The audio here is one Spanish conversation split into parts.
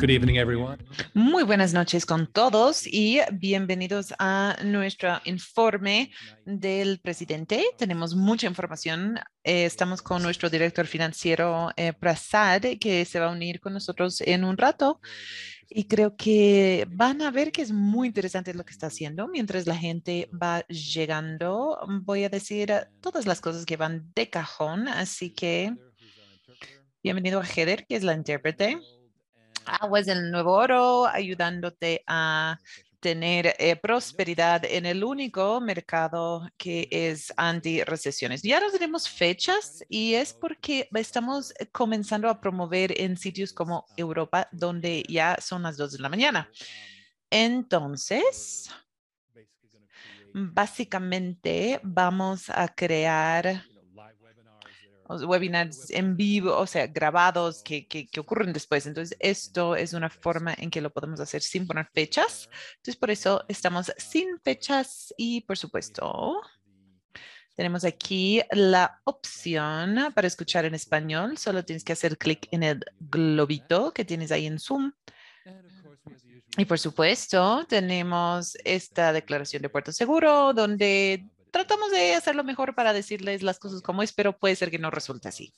Good evening, everyone. Muy buenas noches con todos y bienvenidos a nuestro informe del presidente. Tenemos mucha información. Eh, estamos con nuestro director financiero, eh, Prasad, que se va a unir con nosotros en un rato. Y creo que van a ver que es muy interesante lo que está haciendo. Mientras la gente va llegando, voy a decir todas las cosas que van de cajón. Así que bienvenido a Heather, que es la intérprete. Agua es el nuevo oro, ayudándote a tener eh, prosperidad en el único mercado que es anti-recesiones. Ya no tenemos fechas y es porque estamos comenzando a promover en sitios como Europa, donde ya son las dos de la mañana. Entonces, básicamente vamos a crear webinars en vivo, o sea, grabados que, que, que, ocurren después. Entonces, esto es una forma en que lo podemos hacer sin poner fechas. Entonces, por eso estamos sin fechas y, por supuesto, tenemos aquí la opción para escuchar en español. Solo tienes que hacer clic en el globito que tienes ahí en Zoom. Y por supuesto, tenemos esta declaración de puerto seguro donde tratamos de hacer lo mejor para decirles las cosas como es, pero puede ser que no resulte así.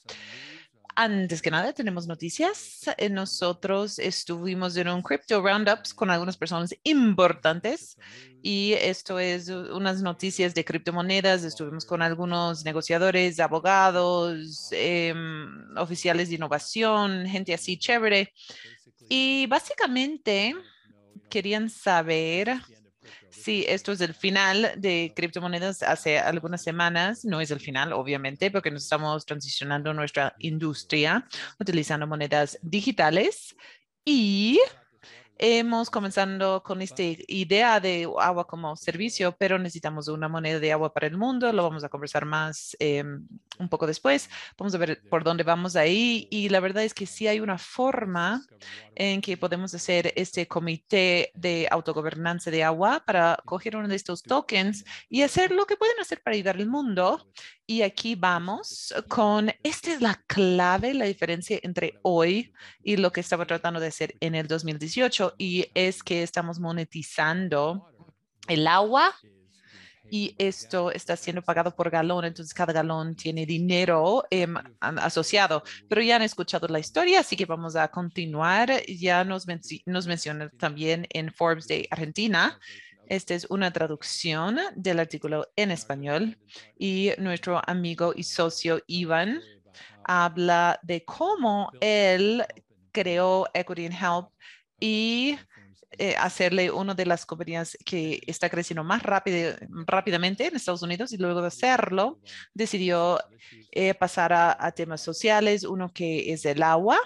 Antes que nada, tenemos noticias. Eh, nosotros estuvimos en un Crypto Roundups con algunas personas importantes y esto es unas noticias de criptomonedas. Estuvimos con algunos negociadores, abogados, eh, oficiales de innovación, gente así chévere. Y básicamente querían saber Sí, esto es el final de criptomonedas hace algunas semanas. No es el final, obviamente, porque nos estamos transicionando nuestra industria utilizando monedas digitales y hemos comenzando con esta idea de agua como servicio, pero necesitamos una moneda de agua para el mundo. Lo vamos a conversar más eh, un poco después. Vamos a ver por dónde vamos ahí. Y la verdad es que sí hay una forma en que podemos hacer este comité de autogobernanza de agua para coger uno de estos tokens y hacer lo que pueden hacer para ayudar al mundo. Y aquí vamos con, esta es la clave, la diferencia entre hoy y lo que estaba tratando de hacer en el 2018 y es que estamos monetizando el agua y esto está siendo pagado. por galón, entonces cada galón tiene dinero em, asociado. Pero ya han escuchado la historia, así que vamos a continuar. Ya nos, nos mencionan también en Forbes de Argentina. Esta es una traducción del artículo en español y nuestro amigo y socio Iván habla de cómo él creó Equity and Help y eh, hacerle una de las compañías que está creciendo más rápido, rápidamente en Estados Unidos y luego de hacerlo decidió eh, pasar a, a, temas sociales, uno que es el agua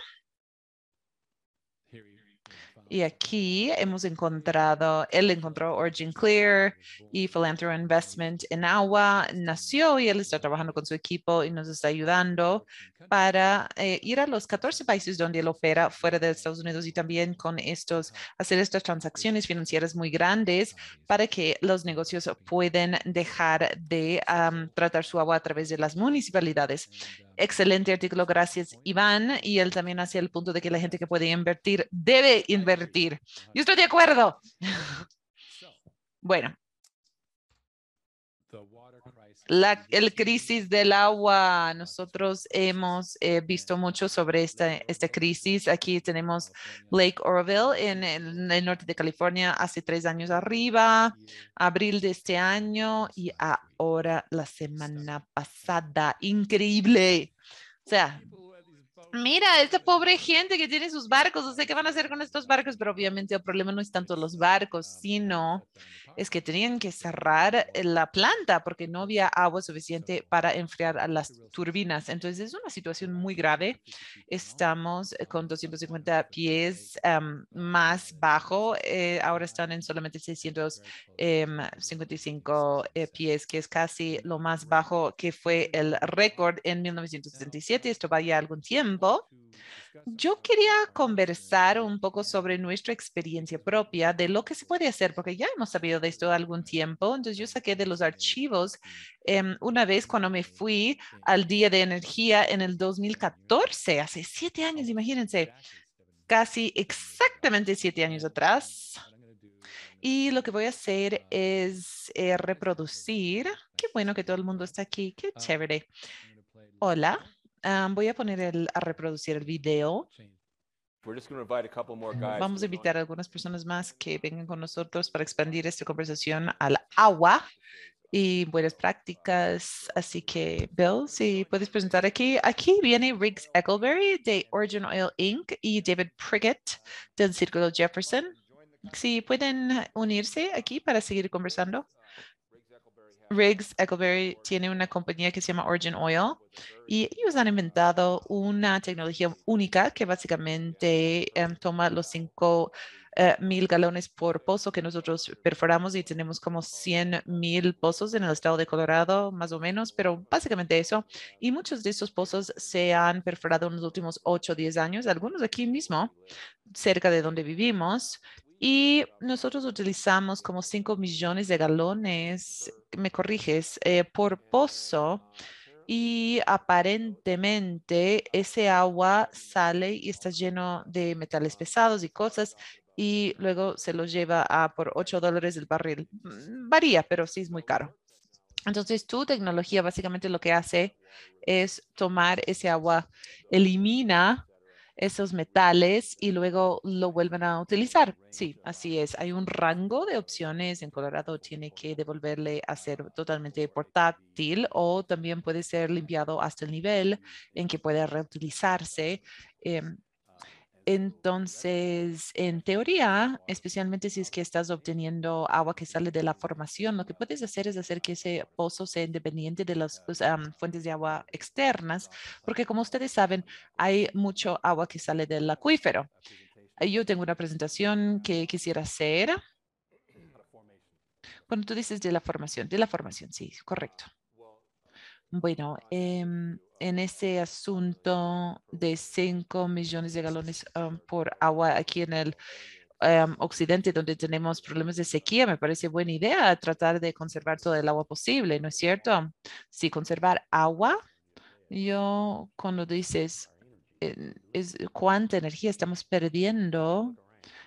y aquí hemos encontrado, él encontró Origin Clear y Philanthropy Investment en agua, nació y él está trabajando con su equipo y nos está ayudando para eh, ir a los 14 países donde él opera fuera de Estados Unidos y también con estos, hacer estas transacciones financieras muy grandes para que los negocios puedan dejar de tratar su agua a través de las municipalidades. Excelente artículo, gracias Iván. Y él también hace el punto de que la gente que puede invertir debe invertir. Yo estoy de acuerdo. Bueno, la el crisis del agua. Nosotros hemos eh, visto mucho sobre esta, esta crisis. Aquí tenemos Lake Oroville en el, el, norte de California hace tres años arriba, abril de este año y ahora la semana pasada. Increíble. O sea, mira, esta pobre gente que tiene sus barcos, no sé qué van a hacer con estos barcos, pero obviamente el problema no es tanto los barcos, sino es que tenían que cerrar la planta porque no había agua suficiente para enfriar a las turbinas. Entonces es una situación muy grave. Estamos con 250 pies um, más bajo, eh, ahora están en solamente 655 um, eh, pies, que es casi lo más bajo que fue el récord en 1977. Esto va ya algún tiempo yo quería conversar un poco sobre nuestra experiencia propia de lo que se puede hacer, porque ya hemos sabido de esto algún tiempo. Entonces yo saqué de los archivos eh, una vez cuando me fui al Día de Energía en el 2014, hace siete años, imagínense. casi exactamente siete años atrás. Y lo que voy a hacer es eh, reproducir. Qué bueno que todo el mundo está aquí. Qué chévere. Hola. Um, voy a poner el, a reproducir el video. Vamos a invitar a algunas personas más que vengan con nosotros para expandir esta conversación al agua y buenas prácticas. Así que, Bill, si puedes presentar aquí. Aquí viene Riggs Eccleberry de Origin Oil Inc. y David Priggett del Círculo Jefferson. Si pueden unirse aquí para seguir conversando. Riggs Eccleberry tiene una compañía que se llama Origin Oil y ellos han inventado una tecnología única que básicamente em, toma los cinco eh, mil galones por pozo que nosotros perforamos y tenemos como 100 mil pozos en el estado de Colorado, más o menos, pero básicamente eso. Y muchos de estos pozos se han perforado en los últimos 8 o 10 años, algunos aquí mismo, cerca de donde vivimos. Y nosotros utilizamos como 5 millones de galones, me corriges, eh, por pozo. Y aparentemente ese agua sale y está lleno de metales pesados y cosas y luego se los lleva a por 8 dólares el barril. Mm, varía, pero sí es muy caro. Entonces, tu tecnología básicamente lo que hace es tomar ese agua, elimina esos metales y luego lo vuelven a utilizar. Sí, así es. Hay un rango de opciones. En Colorado tiene que devolverle a ser totalmente portátil o también puede ser limpiado hasta el nivel en que puede reutilizarse. Em, entonces, en teoría, especialmente si es que estás obteniendo agua que sale de la formación, lo que puedes hacer es hacer que ese pozo sea independiente de las pues, fuentes de agua externas, porque como ustedes saben, hay mucho agua que sale del acuífero. Yo tengo una presentación que quisiera hacer. Cuando tú dices de la formación, de la formación, sí, correcto. Bueno, em, en ese asunto de 5 millones de galones um, por agua aquí en el um, occidente, donde tenemos problemas de sequía, me parece buena idea tratar de conservar todo el agua posible, ¿no es cierto? Si conservar agua, yo cuando dices es cuánta energía estamos perdiendo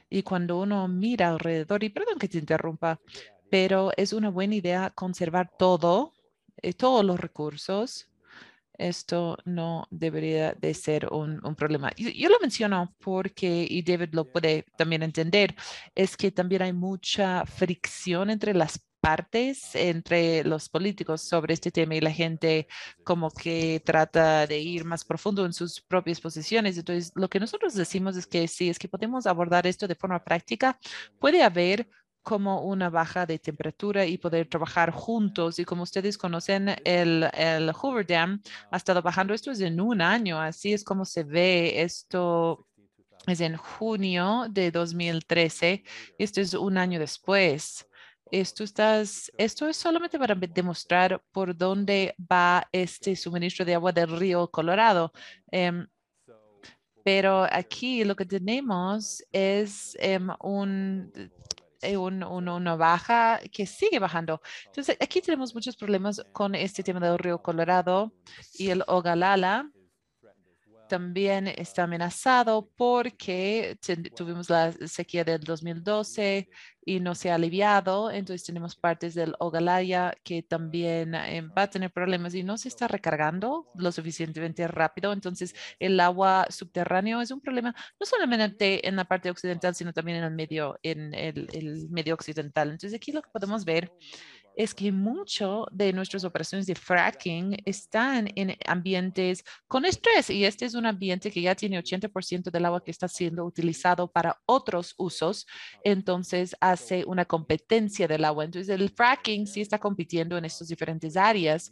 y cuando uno mira alrededor, y perdón que te interrumpa, pero es una buena idea conservar todo eh, todos los recursos, esto no debería de ser un, problema. Yo, yo, lo menciono porque, y David lo puede también entender, es que también hay mucha fricción entre las partes, entre los políticos sobre este tema y la gente como que trata de ir más profundo en sus propias posiciones. Entonces, lo que nosotros decimos es que si es que podemos abordar esto de forma práctica, puede haber como una baja de temperatura y poder trabajar juntos. Y como ustedes conocen, el, el Hoover Dam ha estado bajando. Esto es en un año, así es como se ve. Esto es en junio de 2013. Esto es un año después. Esto, estás, esto es solamente para demostrar por dónde va este suministro de agua del río Colorado. Em, pero aquí lo que tenemos es em, un eh, una baja que sigue bajando. Entonces, aquí tenemos muchos problemas con este tema del río Colorado y el Ogalala también está amenazado porque tuvimos la sequía del 2012 y no se ha aliviado. Entonces tenemos partes del Ogalaya que también eh, va a tener problemas y no se está recargando lo suficientemente rápido. Entonces el agua subterráneo es un problema no solamente en la parte occidental, sino también en el medio, en el medio occidental. Entonces aquí lo que podemos ver es que mucho de nuestras operaciones de fracking están en ambientes con estrés y este es un ambiente que ya tiene 80% del agua que está siendo utilizado para otros usos, entonces hace una competencia del agua. Entonces el fracking sí está compitiendo en estas diferentes áreas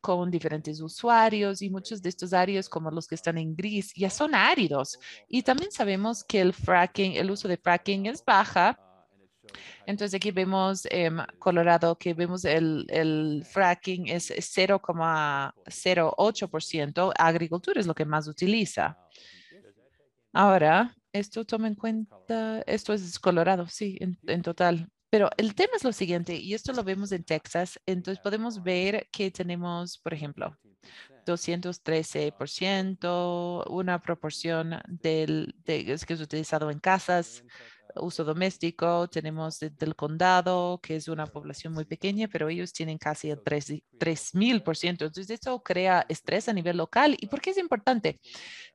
con diferentes usuarios y muchos de estos áreas como los que están en gris ya son áridos y también sabemos que el fracking, el uso de fracking es baja entonces aquí vemos en Colorado que vemos el, el fracking es 0,08%. Agricultura es lo que más utiliza. Ahora, esto toma en cuenta, esto es Colorado, sí, en, en total. Pero el tema es lo siguiente, y esto lo vemos en Texas, entonces podemos ver que tenemos, por ejemplo, 213%, una proporción del, de, que es utilizado en casas, uso doméstico, tenemos del condado, que es una población muy pequeña, pero ellos tienen casi el 3.000%. Entonces, eso crea estrés a nivel local. ¿Y por qué es importante?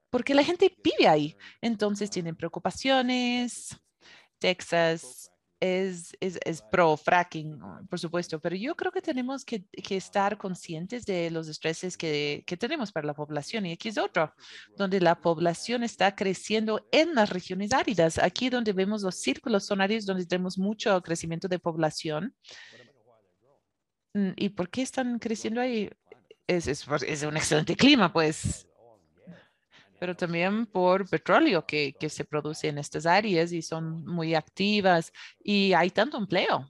Porque la gente vive ahí. Entonces, tienen preocupaciones. Texas es, es, pro fracking, por supuesto, pero yo creo que tenemos que, estar conscientes de los estreses que, que, tenemos para la población. Y aquí es otro, donde la población está creciendo en las regiones áridas. Aquí donde vemos los círculos son áreas donde tenemos mucho crecimiento de población. Mm, ¿Y por qué están creciendo ahí? Es, es, es un excelente clima, pues pero también por petróleo que, que se produce en estas áreas y son muy activas y hay tanto empleo.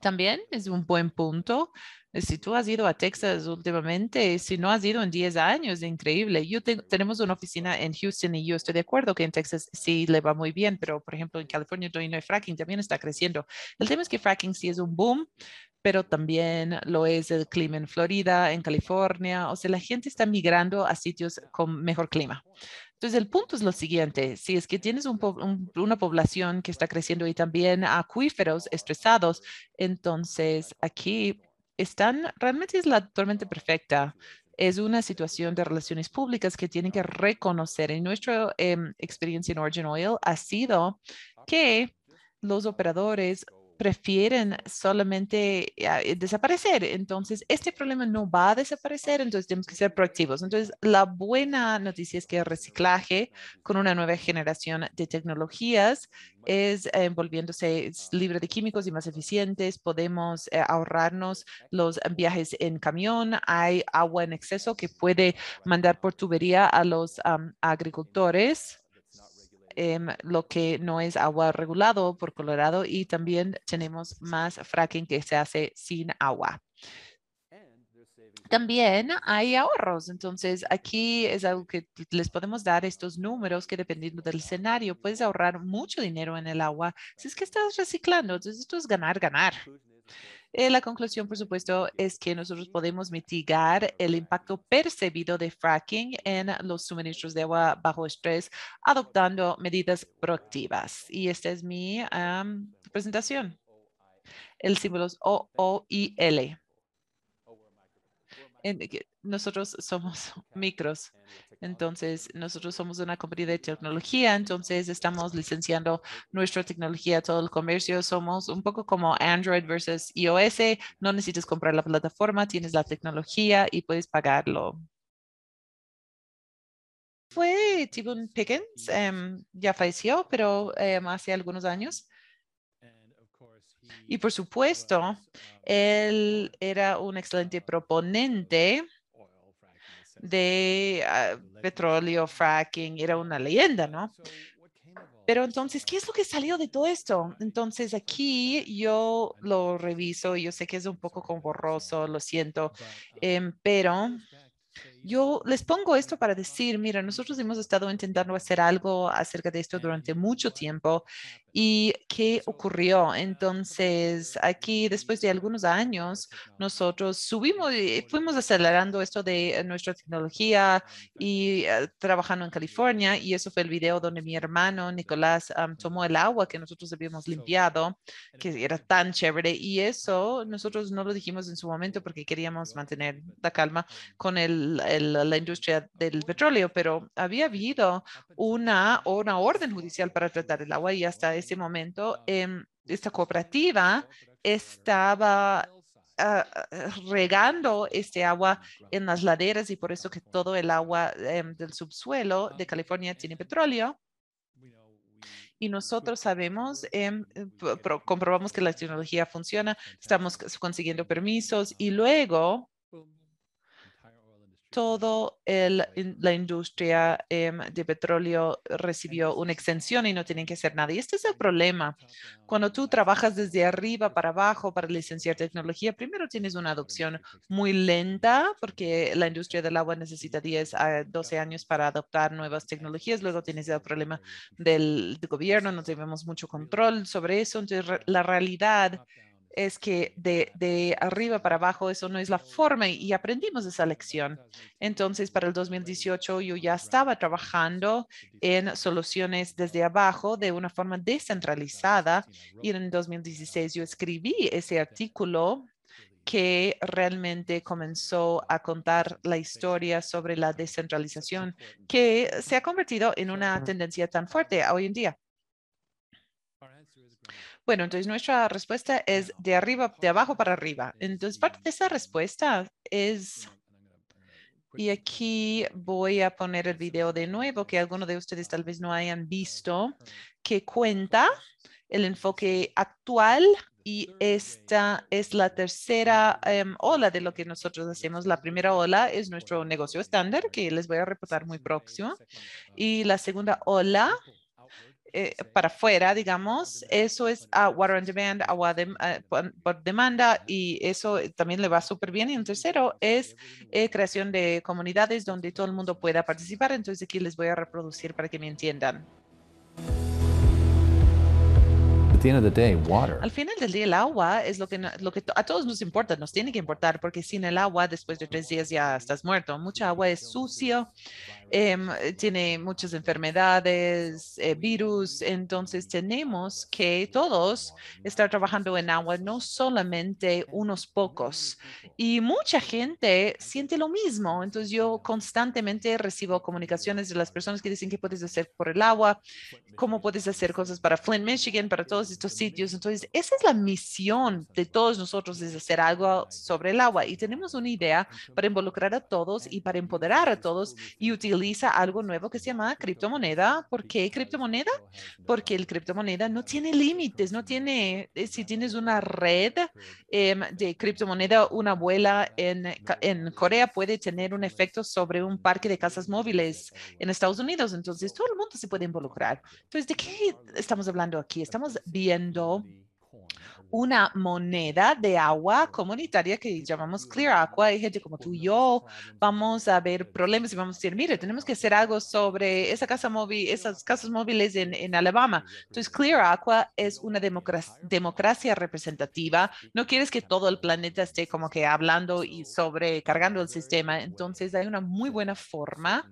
También es un buen punto. Si tú has ido a Texas últimamente, si no has ido en 10 años, es increíble. Yo tenemos una oficina en Houston y yo estoy de acuerdo que en Texas sí le va muy bien, pero por ejemplo en California no hay fracking, también está creciendo. El tema es que fracking sí es un boom, pero también lo es el clima en Florida, en California. O sea, la gente está migrando a sitios con mejor clima. Entonces, el punto es lo siguiente, si es que tienes una población que está creciendo y también acuíferos estresados, entonces aquí están, realmente es la tormenta perfecta. Es una situación de relaciones públicas que tienen que reconocer. En nuestra em, experiencia en Origin Oil ha sido que los operadores prefieren solamente eh, desaparecer. Entonces, este problema no va a desaparecer, entonces tenemos que ser proactivos. Entonces, la buena noticia es que el reciclaje con una nueva generación de tecnologías es eh, volviéndose libre de químicos y más eficientes. Podemos eh, ahorrarnos los viajes en camión. Hay agua en exceso que puede mandar por tubería a los agricultores Em, lo que no es agua regulado por Colorado y también tenemos más fracking que se hace sin agua. También hay ahorros, entonces aquí es algo que les podemos dar estos números que dependiendo del escenario puedes ahorrar mucho dinero en el agua si es que estás reciclando. Entonces esto es ganar, ganar. Eh, la conclusión, por supuesto, es que nosotros podemos mitigar el impacto percibido de fracking en los suministros de agua bajo estrés adoptando medidas proactivas. Y esta es mi presentación. El símbolo es O, O, I, L nosotros somos micros. Entonces, nosotros somos una compañía de tecnología, entonces estamos licenciando nuestra tecnología a todo el comercio. Somos un poco como Android versus iOS. No necesitas comprar la plataforma, tienes la tecnología y puedes pagarlo. Fue Tibun Pickens, em, ya falleció, pero em, hace algunos años. Y por supuesto, él era un excelente proponente de ah, petróleo, fracking, era una leyenda, ¿no? Pero entonces, ¿qué es lo que salió de todo esto? Entonces, aquí yo lo reviso, yo sé que es un poco borroso, lo siento, em, pero yo les pongo esto para decir, mira, nosotros hemos estado intentando hacer algo acerca de esto durante mucho tiempo ¿Y qué ocurrió? Entonces, aquí después de algunos años, nosotros subimos y fuimos acelerando esto de nuestra tecnología y eh, trabajando en California. Y eso fue el video donde mi hermano Nicolás tomó el agua que nosotros habíamos limpiado, que era tan chévere. Y eso nosotros no lo dijimos en su momento porque queríamos mantener la calma con el, la industria del petróleo, pero había habido una, una orden judicial para tratar el agua y hasta ese momento em, esta cooperativa estaba ah, regando este agua en las laderas y por eso que todo el agua em, del subsuelo de California tiene petróleo. Y nosotros sabemos, em, comprobamos que la tecnología funciona, estamos consiguiendo permisos y luego todo la industria em, de petróleo recibió una exención y no tienen que hacer nada. Y este es el problema. Cuando tú trabajas desde arriba para abajo para licenciar tecnología, primero tienes una adopción muy lenta porque la industria del agua necesita 10 a 12 años para adoptar nuevas tecnologías. Luego tienes el problema del, del gobierno, no tenemos mucho control sobre eso. Entonces, la realidad es que de, arriba para abajo eso no es la forma y aprendimos esa lección. Entonces, para el 2018 yo ya estaba trabajando en soluciones desde abajo de una forma descentralizada y en el 2016 yo escribí ese artículo que realmente comenzó a contar la historia sobre la descentralización que se ha convertido en una tendencia tan fuerte hoy en día. Bueno, entonces nuestra respuesta es de arriba, de abajo para arriba. Entonces, parte de esa respuesta es, y aquí voy a poner el video de nuevo que algunos de ustedes tal vez no hayan visto, que cuenta el enfoque actual y esta es la tercera em, ola de lo que nosotros hacemos. La primera ola es nuestro negocio estándar, que les voy a reportar muy próximo. Y la segunda ola eh, para afuera, digamos, eso es a water on demand, agua de, eh, por, demanda y eso también le va súper bien. Y un tercero es eh, creación de comunidades donde todo el mundo pueda participar. Entonces aquí les voy a reproducir para que me entiendan. Al final del día, el agua es lo que, lo que a todos nos importa, nos tiene que importar, porque sin el agua, después de tres días ya estás muerto. Mucha agua es sucio, em, tiene muchas enfermedades, eh, virus, entonces tenemos que todos estar trabajando en agua, no solamente unos pocos. Y mucha gente siente lo mismo, entonces yo constantemente recibo comunicaciones de las personas que dicen qué puedes hacer por el agua, cómo puedes hacer cosas para Flint, Michigan, para todos estos sitios. Entonces, esa es la misión de todos nosotros, es hacer algo sobre el agua. Y tenemos una idea para involucrar a todos y para empoderar a todos y utiliza algo nuevo que se llama criptomoneda. ¿Por qué criptomoneda? Porque el criptomoneda no tiene límites, no tiene, eh, si tienes una red em, de criptomoneda, una abuela en, en Corea puede tener un efecto sobre un parque de casas móviles en Estados Unidos. Entonces, todo el mundo se puede involucrar. Entonces, ¿de qué estamos hablando aquí? Estamos viendo una moneda de agua comunitaria que llamamos Clear Aqua. Hay gente como tú y yo, vamos a ver problemas y vamos a decir, mire, tenemos que hacer algo sobre esa casa móvil, esas casas móviles en, en Alabama. Entonces, Clear Aqua es una democracia, democracia representativa. No quieres que todo el planeta esté como que hablando y sobrecargando el sistema. Entonces, hay una muy buena forma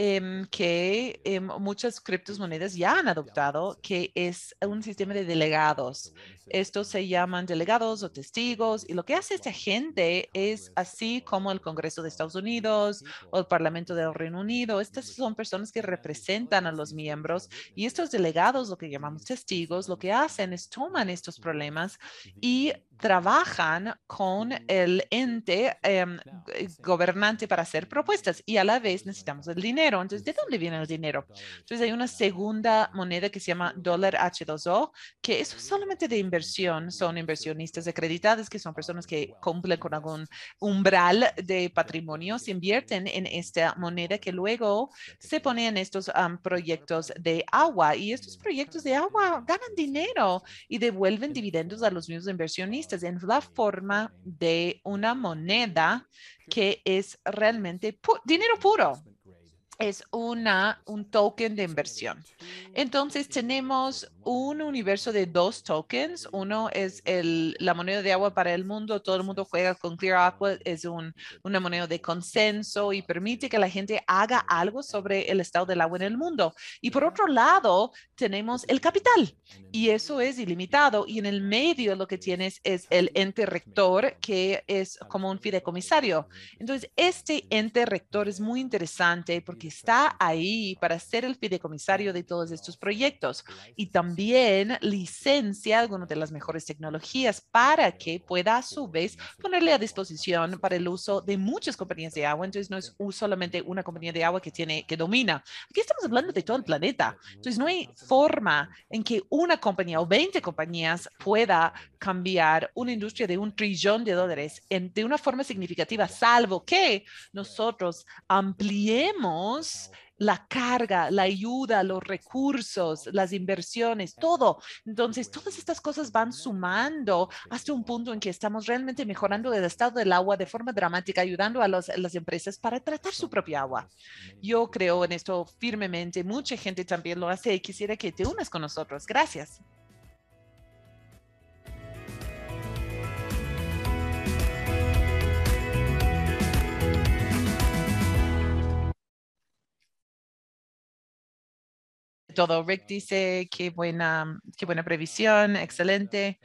Em, que em, muchas criptomonedas ya han adoptado, que es un sistema de delegados. Estos se llaman delegados o testigos y lo que hace esta gente es así como el Congreso de Estados Unidos o el Parlamento del Reino Unido. Estas son personas que representan a los miembros y estos delegados, lo que llamamos testigos, lo que hacen es toman estos problemas y trabajan con el ente em, gobernante para hacer propuestas y a la vez necesitamos el dinero. Entonces, ¿de dónde viene el dinero? Entonces, hay una segunda moneda que se llama dólar H2O, que es solamente de inversión. Son inversionistas acreditados, que son personas que cumplen con algún umbral de patrimonio, se invierten en esta moneda que luego se pone en estos proyectos de agua y estos proyectos de agua ganan dinero y devuelven dividendos a los mismos inversionistas en la forma de una moneda que es realmente dinero puro es una, un token de inversión. Entonces tenemos un universo de dos tokens. Uno es el, la moneda de agua para el mundo. Todo el mundo juega con Clear Aqua. Es un, una moneda de consenso y permite que la gente haga algo sobre el estado del agua en el mundo. Y por otro lado, tenemos el capital y eso es ilimitado. Y en el medio lo que tienes es el ente rector que es como un fideicomisario. Entonces, este ente rector es muy interesante porque está ahí para ser el fideicomisario de todos estos proyectos y también licencia algunas de las mejores tecnologías para que pueda a su vez ponerle a disposición para el uso de muchas compañías de agua. Entonces no es solamente una compañía de agua que tiene, que domina. Aquí estamos hablando de todo el planeta. Entonces no hay forma en que una compañía o 20 compañías pueda cambiar una industria de un trillón de dólares en, de una forma significativa, salvo que nosotros ampliemos la carga, la ayuda, los recursos, las inversiones, todo. Entonces, todas estas cosas van sumando hasta un punto en que estamos realmente mejorando el estado del agua de forma dramática, ayudando a, las empresas para tratar su propia agua. Yo creo en esto firmemente. Mucha gente también lo hace y quisiera que te unas con nosotros. Gracias. Todo. Rick dice qué buena, qué buena previsión, excelente.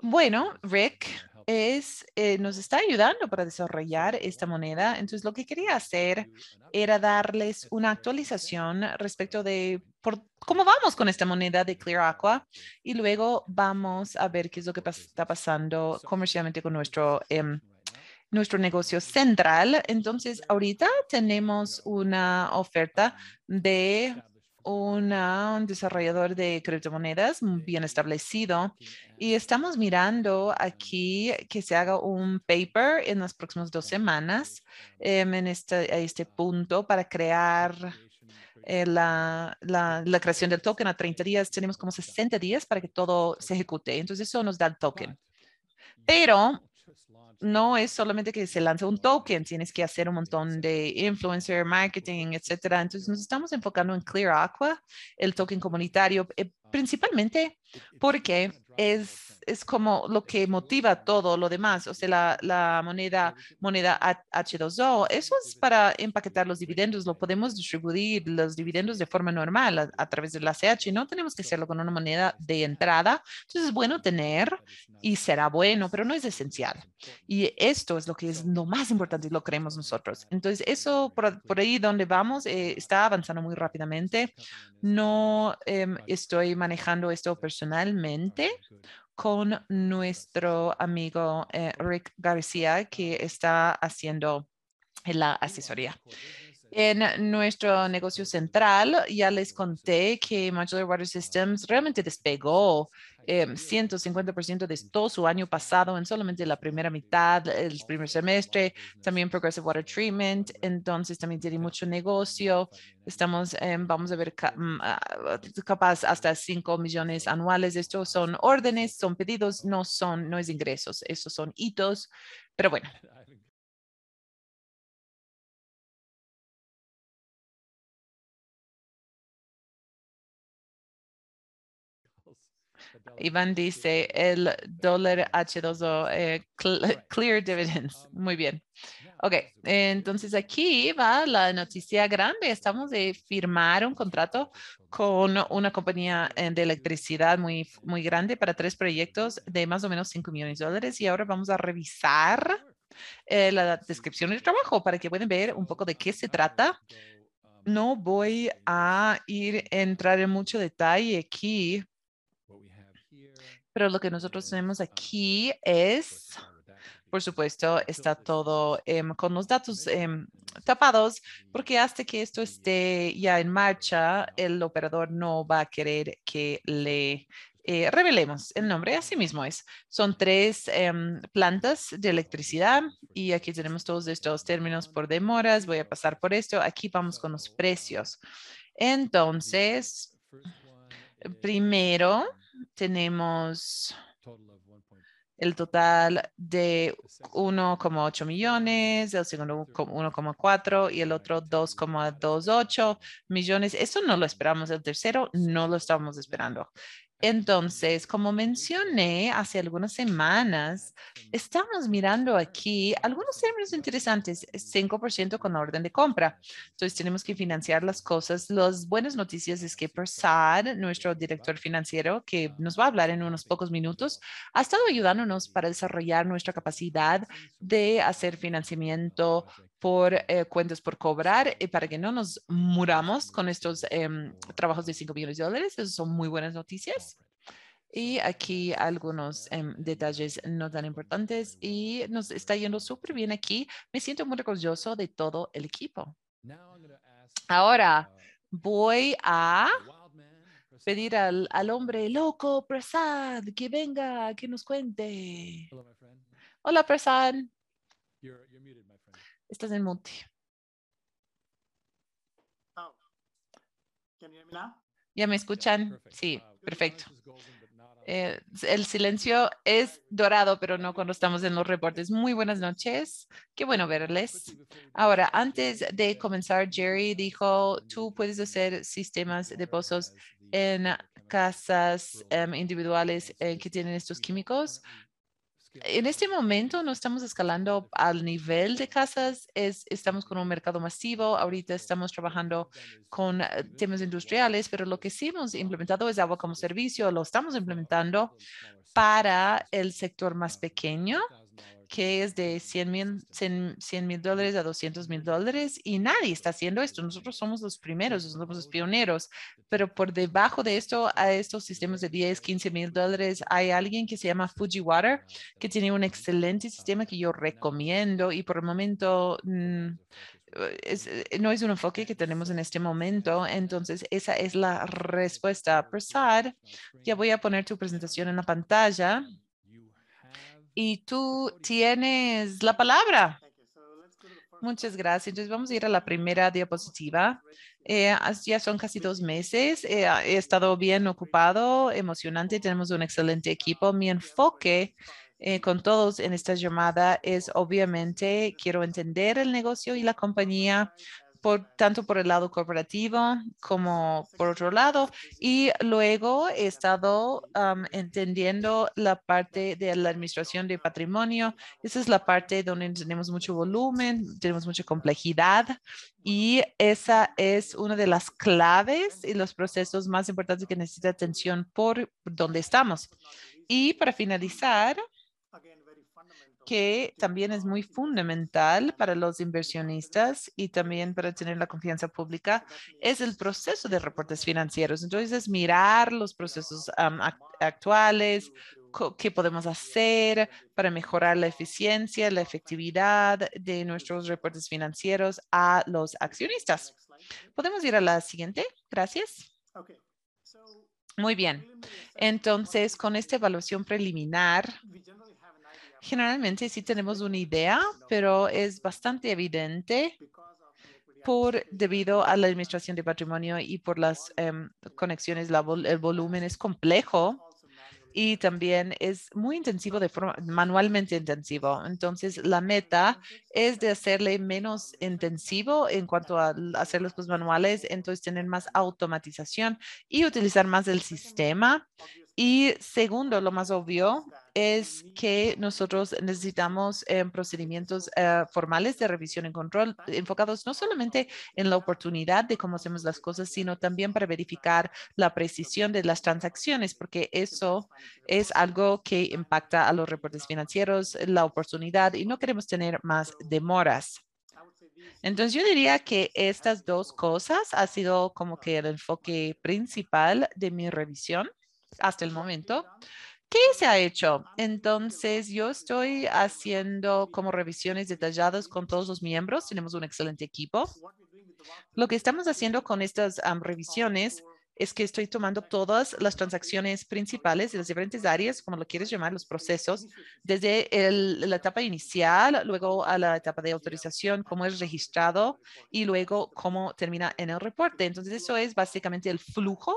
Bueno, Rick es, eh, nos está ayudando para desarrollar esta moneda. Entonces, lo que quería hacer era darles una actualización respecto de por cómo vamos con esta moneda de Clear Aqua y luego vamos a ver qué es lo que está pasando comercialmente con nuestro em, nuestro negocio central. Entonces, ahorita tenemos una oferta de un desarrollador de criptomonedas bien establecido y estamos mirando aquí que se haga un paper en las próximas dos semanas em, en este, este punto para crear eh, la, la, la, creación del token. A 30 días. Tenemos como 60 días para que todo se ejecute. Entonces eso nos da el token. Pero no es solamente que se lance un token, tienes que hacer un montón de influencer marketing, etcétera. Entonces nos estamos enfocando en Clear Aqua, el token comunitario, eh, principalmente porque es es como lo que motiva todo lo demás, o sea, la, la moneda, moneda H2O, eso es para empaquetar los dividendos, lo podemos distribuir los dividendos de forma normal a, través de la CH, no tenemos que hacerlo con una moneda de entrada, entonces es bueno tener y será bueno, pero no es esencial. Y esto es lo que es lo más importante y lo creemos nosotros. Entonces, eso por, por ahí donde vamos eh, está avanzando muy rápidamente. No em, estoy manejando esto personalmente con nuestro amigo eh, Rick García, que está haciendo la asesoría. En nuestro negocio central, ya les conté que Modular Water Systems realmente despegó 150% em, de todo su año pasado en solamente la primera mitad, el primer semestre, también Progressive Water Treatment, entonces también tiene mucho negocio. Estamos, vamos a ver, mm, ah, capaz hasta 5 millones anuales. Estos son órdenes, son pedidos, no son, no es ingresos, esos son hitos, pero bueno, Iván dice el dólar H2O, eh, clear dividends. Muy bien. Ok, entonces aquí va la noticia grande. Estamos de firmar un contrato con una compañía eh, de electricidad muy, muy grande para tres proyectos de más o menos 5 millones de dólares. Y ahora vamos a revisar eh, la descripción del trabajo para que puedan ver un poco de qué se trata. No voy a ir a entrar en mucho detalle aquí pero lo que nosotros tenemos aquí es, por supuesto, está todo em, con los datos em, tapados, porque hasta que esto esté ya en marcha, el operador no va a querer que le eh, revelemos el nombre, así mismo es. Son tres em, plantas de electricidad y aquí tenemos todos estos términos por demoras. Voy a pasar por esto. Aquí vamos con los precios. Entonces, primero, tenemos el total de 1,8 millones, el segundo 1,4 y el otro 2,28 millones. Eso no lo esperamos. El tercero no lo estábamos esperando. Entonces, como mencioné hace algunas semanas, estamos mirando aquí algunos términos interesantes, 5% con orden de compra. Entonces, tenemos que financiar las cosas. Las buenas noticias es que Prasad, nuestro director financiero, que nos va a hablar en unos pocos minutos, ha estado ayudándonos para desarrollar nuestra capacidad de hacer financiamiento por eh, cuentas por cobrar y para que no nos muramos con estos em, trabajos de 5 millones de dólares. Esas son muy buenas noticias. Y aquí algunos em, detalles no tan importantes y nos está yendo súper bien aquí. Me siento muy orgulloso de todo el equipo. Ahora voy a pedir al, al hombre loco, Prasad, que venga, que nos cuente. Hola, Prasad. Estás en mute. Oh. ¿Ya me escuchan? Sí, uh, perfecto. Eh, el silencio es dorado, pero no cuando estamos en los reportes. Muy buenas noches. Qué bueno verles. Ahora, antes de comenzar, Jerry dijo, tú puedes hacer sistemas de pozos en casas em, individuales eh, que tienen estos químicos En este momento no estamos escalando al nivel de casas, es, estamos con un mercado masivo, ahorita estamos trabajando con eh, temas industriales, pero lo que sí hemos implementado es agua como servicio, lo estamos implementando para el sector más pequeño que es de 100 mil 100, mil dólares a 200 mil dólares y nadie está haciendo esto. Nosotros somos los primeros, somos los pioneros, pero por debajo de esto, a estos sistemas de 10, 15 mil dólares, hay alguien que se llama Fuji Water, que tiene un excelente sistema que yo recomiendo y por el momento... Mm, eh, no es un enfoque que tenemos en este momento. Entonces, esa es la respuesta. Prasad, ya voy a poner tu presentación en la pantalla y tú tienes la palabra. Muchas gracias. Entonces vamos a ir a la primera diapositiva. Eh, ya son casi dos meses. Eh, he estado bien ocupado, emocionante. Tenemos un excelente equipo. Mi enfoque eh, con todos en esta llamada es obviamente quiero entender el negocio y la compañía, tanto por el lado corporativo como por otro lado. Y luego he estado entendiendo la parte de la administración de patrimonio. Esa es la parte donde tenemos mucho volumen, tenemos mucha complejidad y esa es una de las claves y los procesos más importantes que necesita atención por donde estamos. Y para finalizar, que también es muy fundamental para los inversionistas y también para tener la confianza pública, es el proceso de reportes financieros. Entonces, es mirar los procesos actuales, qué podemos hacer para mejorar la eficiencia, la efectividad de nuestros reportes financieros a los accionistas. Podemos ir a la siguiente. Gracias. Muy bien. Entonces, con esta evaluación preliminar, Generalmente sí tenemos una idea, pero es bastante evidente por debido a la administración de patrimonio y por las em, conexiones, el volumen es complejo y también es muy intensivo de forma manualmente intensivo. Entonces, la meta es de hacerle menos intensivo en cuanto a hacer los manuales, entonces tener más automatización y utilizar más el sistema. Y segundo, lo más obvio, es que nosotros necesitamos eh, procedimientos eh, formales de revisión y control enfocados no solamente en la oportunidad de cómo hacemos las cosas, sino también para verificar la precisión de las transacciones, porque eso es algo que impacta a los reportes financieros, la oportunidad y no queremos tener más demoras. Entonces yo diría que estas dos cosas ha sido como que el enfoque principal de mi revisión hasta el momento. ¿Qué se ha hecho? Entonces, yo estoy haciendo como revisiones detalladas con todos los miembros. Tenemos un excelente equipo. Lo que estamos haciendo con estas revisiones es que estoy tomando todas las transacciones principales de las diferentes áreas, como lo quieres llamar, los procesos, desde la etapa inicial, luego a la etapa de autorización, cómo es registrado y luego cómo termina en el reporte. Entonces, eso es básicamente el flujo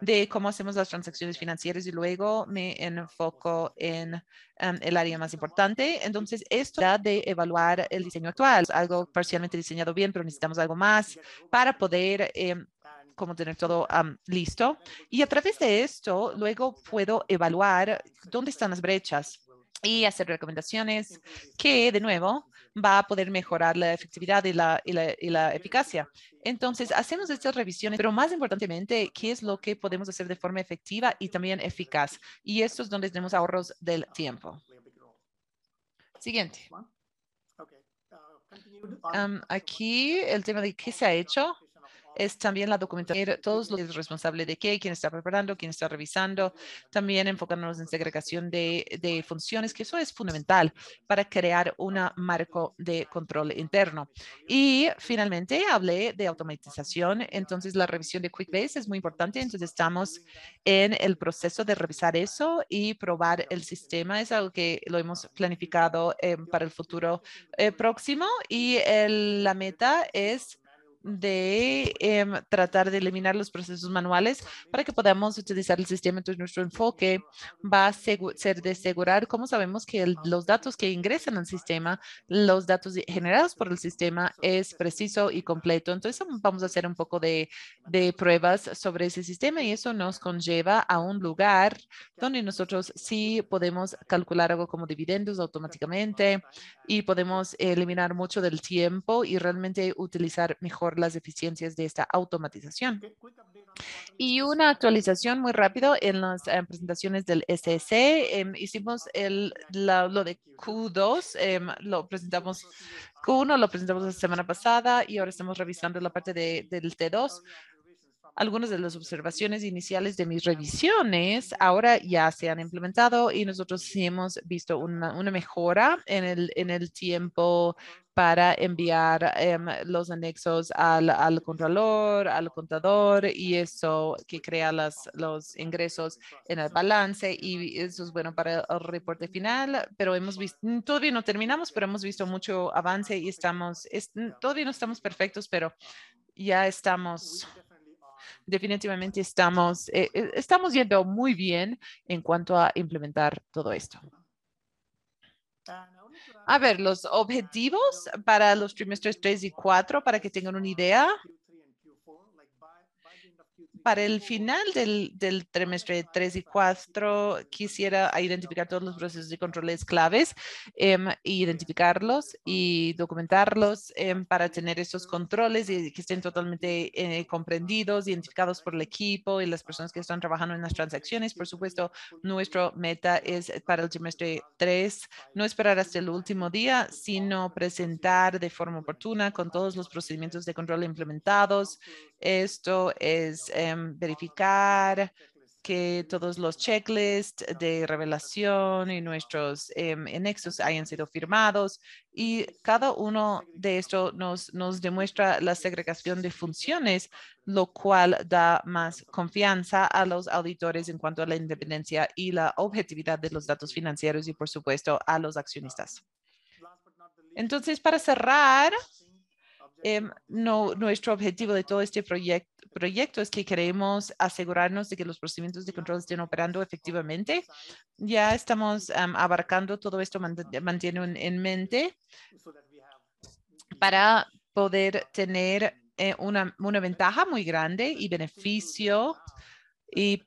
de cómo hacemos las transacciones financieras y luego me enfoco en um, el área más importante. Entonces, esto da de evaluar el diseño actual, algo parcialmente diseñado bien, pero necesitamos algo más para poder em, cómo tener todo listo. Y a través de esto, luego puedo evaluar dónde están las brechas y hacer recomendaciones que, de nuevo, va a poder mejorar la efectividad y la, y la, y la eficacia. Entonces, hacemos estas revisiones, pero más importantemente, ¿qué es lo que podemos hacer de forma efectiva y también eficaz? Y esto es donde tenemos ahorros del tiempo. Siguiente. aquí el tema de qué se ha hecho es también la documentación, todos los responsables de qué, quién está preparando, quién está revisando, también enfocándonos en segregación de, de funciones, que eso es fundamental para crear un marco de control interno. Y finalmente hablé de automatización, entonces la revisión de QuickBase es muy importante, entonces estamos en el proceso de revisar eso y probar el sistema, es algo que lo hemos planificado eh, para el futuro eh, próximo y la meta es de em, tratar de eliminar los procesos manuales para que podamos utilizar el sistema. Entonces, nuestro enfoque va a ser de asegurar cómo sabemos que los datos que ingresan al sistema, los datos generados por el sistema es preciso y completo. Entonces, vamos a hacer un poco de, de pruebas sobre ese sistema y eso nos conlleva a un lugar donde nosotros sí podemos calcular algo como dividendos automáticamente y podemos eliminar mucho del tiempo y realmente utilizar mejor las eficiencias de esta automatización. Y una actualización muy rápido en las eh, presentaciones del SSC. Em, hicimos el, lo de Q2, em, lo presentamos Q1, lo presentamos la semana pasada y ahora estamos revisando la parte de, del T2 algunas de las observaciones iniciales de mis revisiones ahora ya se han implementado y nosotros sí hemos visto una, una mejora en el, en el tiempo para enviar em, los anexos al, al controlador, al contador y eso que crea las, los ingresos en el balance y eso es bueno para el reporte final, pero hemos visto, todavía no terminamos, pero hemos visto mucho avance y estamos, todavía no estamos perfectos, pero ya estamos definitivamente estamos, eh, eh, estamos yendo muy bien en cuanto a implementar todo esto. A ver, los objetivos para los trimestres 3 y 4, para que tengan una idea para el final del, trimestre 3 y 4 quisiera identificar todos los procesos de controles claves, eh, identificarlos y documentarlos em, para tener esos controles y que estén totalmente eh, comprendidos, identificados por el equipo y las personas que están trabajando en las transacciones. Por supuesto, nuestro meta es para el trimestre 3 no esperar hasta el último día, sino presentar de forma oportuna con todos los procedimientos de control implementados. Esto es Em, verificar que todos los checklists de revelación y nuestros em, anexos hayan sido firmados y cada uno de estos nos, nos demuestra la segregación de funciones, lo cual da más confianza a los auditores en cuanto a la independencia y la objetividad de los datos financieros y, por supuesto, a los accionistas. Entonces, para cerrar, Em, no, nuestro objetivo de todo este proyecto es que queremos asegurarnos de que los procedimientos de control estén operando efectivamente. Ya estamos abarcando todo esto, mantiene en mente para poder tener eh, una, una ventaja muy grande y beneficio y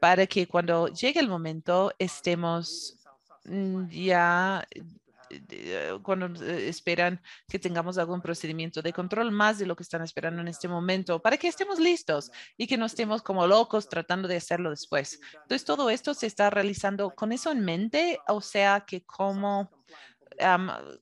para que cuando llegue el momento estemos mm, ya cuando eh, esperan que tengamos algún procedimiento de control más de lo que están esperando en este momento para que estemos listos y que no estemos como locos tratando de hacerlo después. Entonces, todo esto se está realizando con eso en mente, o sea, que como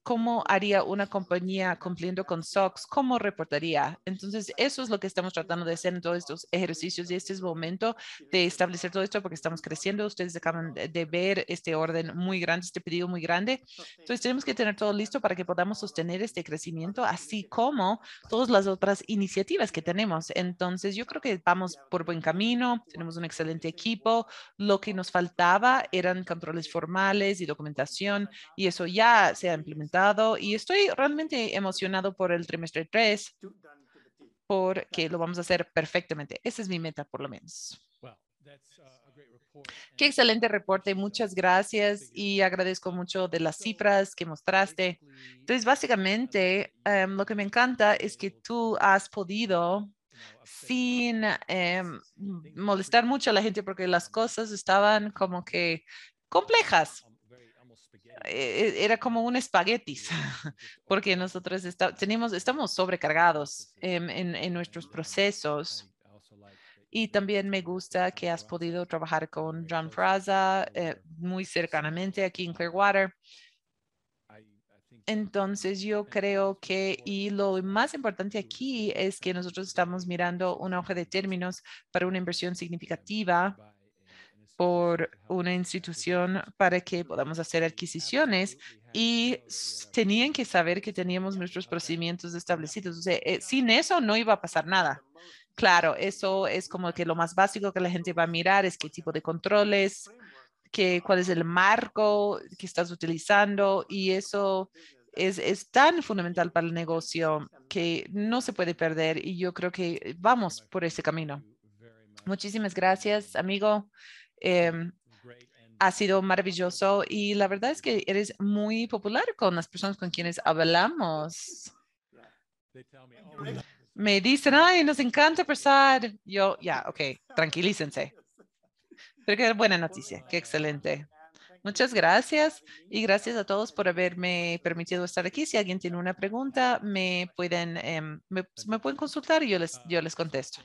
cómo haría una compañía cumpliendo con SOX, cómo reportaría. Entonces, eso es lo que estamos tratando de hacer en todos estos ejercicios y este es el momento de establecer todo esto porque estamos creciendo. Ustedes acaban de ver este orden muy grande, este pedido muy grande. Entonces, tenemos que tener todo listo para que podamos sostener este crecimiento, así como todas las otras iniciativas que tenemos. Entonces, yo creo que vamos por buen camino, tenemos un excelente equipo. Lo que nos faltaba eran controles formales y documentación y eso ya se ha implementado y estoy realmente emocionado por el trimestre 3 porque lo vamos a hacer perfectamente. Esa es mi meta, por lo menos. Qué excelente reporte. Muchas gracias y agradezco mucho de las cifras que mostraste. Entonces, básicamente, em, lo que me encanta es que tú has podido sin em, molestar mucho a la gente porque las cosas estaban como que complejas. E-, era como un espaguetis, porque nosotros tenemos, estamos sobrecargados en, en, nuestros procesos. Y también me gusta que has podido trabajar con John Fraza eh, muy cercanamente aquí en Clearwater. Entonces yo creo que, y lo más importante aquí es que nosotros estamos mirando una hoja de términos para una inversión significativa por una institución para que podamos hacer adquisiciones y tenían que saber que teníamos nuestros procedimientos establecidos. O sea, eh, sin eso no iba a pasar nada. Claro, eso es como que lo más básico que la gente va a mirar es qué tipo de controles, qué, cuál es el marco que estás utilizando y eso es, es tan fundamental para el negocio que no se puede perder y yo creo que vamos por ese camino. Muchísimas gracias, amigo. Em, ha sido maravilloso y la verdad es que eres muy popular con las personas con quienes hablamos. Me dicen, ay, nos encanta pasar. Yo, ya, ok, tranquilícense. Pero qué buena noticia, qué excelente. Muchas gracias y gracias a todos por haberme permitido estar aquí. Si alguien tiene una pregunta, me pueden, em, me, pueden consultar y yo les, yo les contesto.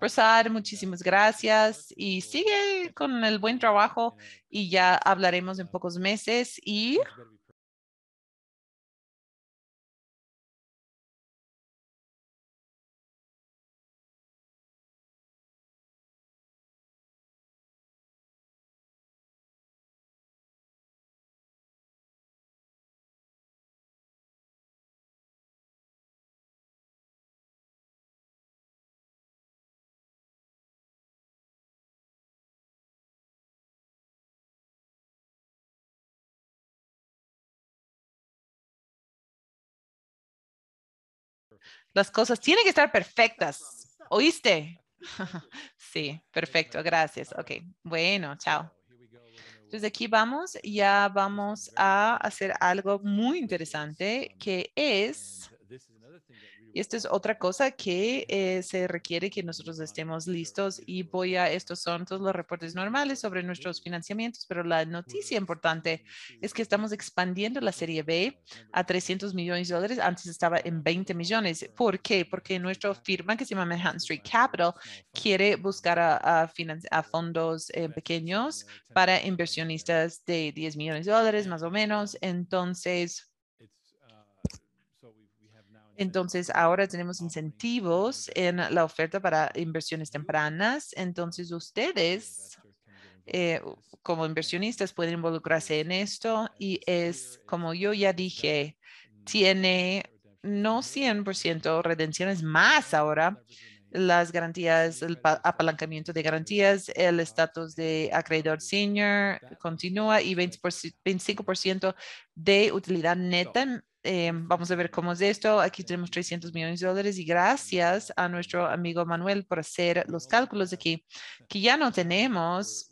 Rosar, muchísimas gracias y sigue con el buen trabajo y ya hablaremos en pocos meses y Las cosas tienen que estar perfectas. ¿Oíste? sí, perfecto. Gracias. Ok. Bueno, chao. Entonces aquí vamos, ya vamos a hacer algo muy interesante que es y esta es otra cosa que eh, se requiere que nosotros estemos listos y voy a, estos son todos los reportes normales sobre nuestros financiamientos, pero la noticia importante es que estamos expandiendo la serie B a 300 millones de dólares. Antes estaba en 20 millones. ¿Por qué? Porque nuestra firma que se llama Manhattan Street Capital quiere buscar a, a, fondos eh, pequeños para inversionistas de 10 millones de dólares más o menos. Entonces, entonces, ahora tenemos incentivos en la oferta para inversiones tempranas. Entonces, ustedes eh, como inversionistas pueden involucrarse en esto y es, como yo ya dije, tiene no 100% redenciones más ahora las garantías, el apalancamiento de garantías, el estatus de acreedor senior continúa y 20 25% de utilidad neta eh, vamos a ver cómo es esto. Aquí tenemos 300 millones de dólares y gracias a nuestro amigo Manuel por hacer los cálculos aquí, que ya no tenemos.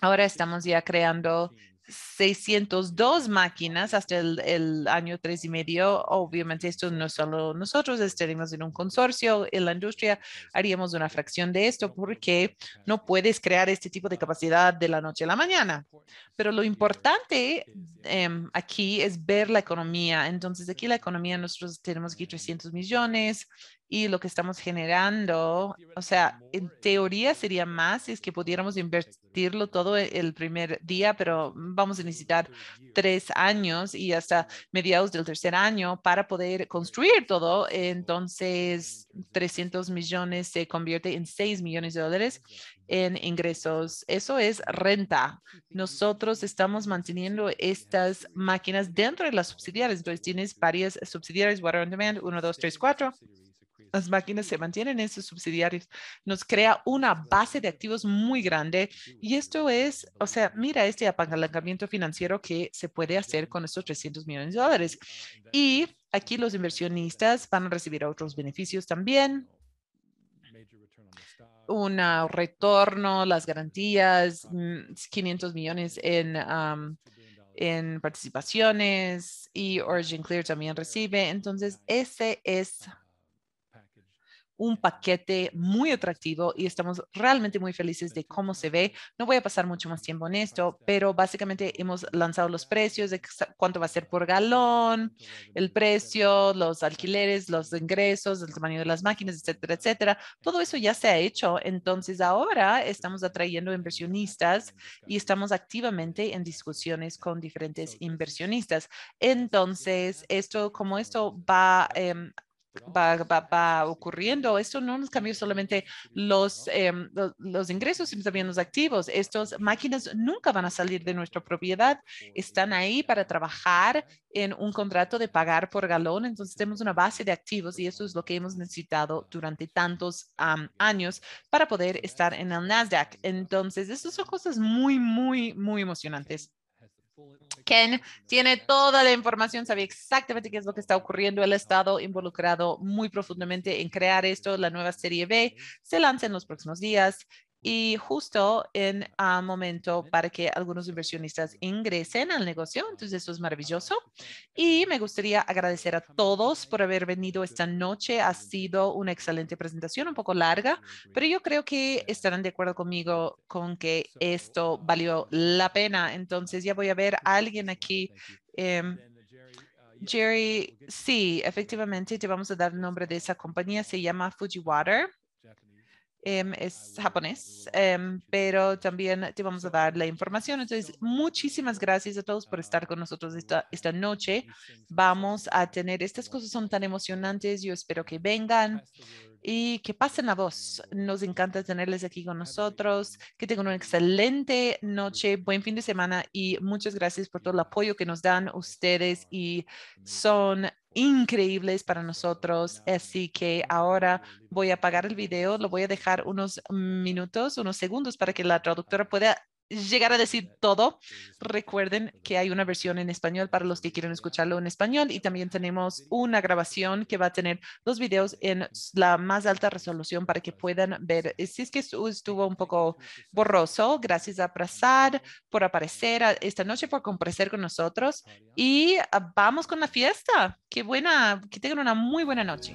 Ahora estamos ya creando 602 máquinas hasta el, año tres y medio. Obviamente esto no solo nosotros, estaremos en un consorcio en la industria, haríamos una fracción de esto porque no puedes crear este tipo de capacidad de la noche a la mañana. Pero lo importante em, aquí es ver la economía. Entonces aquí la economía, nosotros tenemos aquí 300 millones, y lo que estamos generando, o sea, en teoría sería más si es que pudiéramos invertirlo todo e-, el primer día, pero vamos a necesitar tres años y hasta mediados del tercer año para poder construir todo. Entonces, 300 millones se convierte en 6 millones de dólares en ingresos. Eso es renta. Nosotros estamos manteniendo estas máquinas dentro de las subsidiarias. Entonces, tienes varias subsidiarias, Water on Demand, 1, 2, 3, 4 las máquinas se mantienen en sus subsidiarios, nos crea una base de activos muy grande y esto es, o sea, mira este apalancamiento financiero que se puede hacer con estos 300 millones de dólares. Y aquí los inversionistas van a recibir otros beneficios también. Un retorno, las garantías, 500 mm, millones en, en participaciones y Origin Clear también recibe. Entonces, ese es un paquete muy atractivo y estamos realmente muy felices de cómo se ve. No voy a pasar mucho más tiempo en esto, pero básicamente hemos lanzado los precios de cuánto va a ser por galón, el precio, los alquileres, los ingresos, el tamaño de las máquinas, etcétera, etcétera. Todo eso ya se ha hecho. Entonces ahora estamos atrayendo inversionistas y estamos activamente en discusiones con diferentes inversionistas. Entonces, esto, como esto va eh, va, ocurriendo. Esto no nos cambia solamente los, em, los, ingresos, sino también los activos. Estas máquinas nunca van a salir de nuestra propiedad. Están ahí para trabajar en un contrato de pagar por galón. Entonces tenemos una base de activos y eso es lo que hemos necesitado durante tantos años para poder estar en el Nasdaq. Entonces, estas son cosas muy, muy, muy emocionantes. Ken tiene toda la información, sabía exactamente qué es lo que está ocurriendo. Él ha estado involucrado muy profundamente en crear esto. La nueva serie B se lanza en los próximos días y justo en un momento para que algunos inversionistas ingresen al negocio. Entonces, eso es maravilloso. Y me gustaría agradecer a todos por haber venido esta noche. Ha sido una excelente presentación, un poco larga, pero yo creo que estarán de acuerdo conmigo con que esto valió la pena. Entonces, ya voy a ver a alguien aquí. Em, Jerry, sí, efectivamente, te vamos a dar el nombre de esa compañía. Se llama Fujiwater. Em, es japonés, em, pero también te vamos a dar la información. Entonces, muchísimas gracias a todos por estar con nosotros esta, esta noche. Vamos a tener, estas cosas son tan emocionantes, yo espero que vengan y que pasen la voz. Nos encanta tenerles aquí con nosotros. Que tengan una excelente noche, buen fin de semana y muchas gracias por todo el apoyo que nos dan ustedes y son increíbles para nosotros. Así que ahora voy a apagar el video, lo voy a dejar unos minutos, unos segundos para que la traductora pueda llegar a decir todo, recuerden que hay una versión en español para los que quieren escucharlo en español y también tenemos una grabación que va a tener los videos en la más alta resolución para que puedan ver. Si es que estuvo un poco borroso, gracias a Prasad por aparecer esta noche, por comparecer con nosotros y ah, vamos con la fiesta. Qué buena, que tengan una muy buena noche.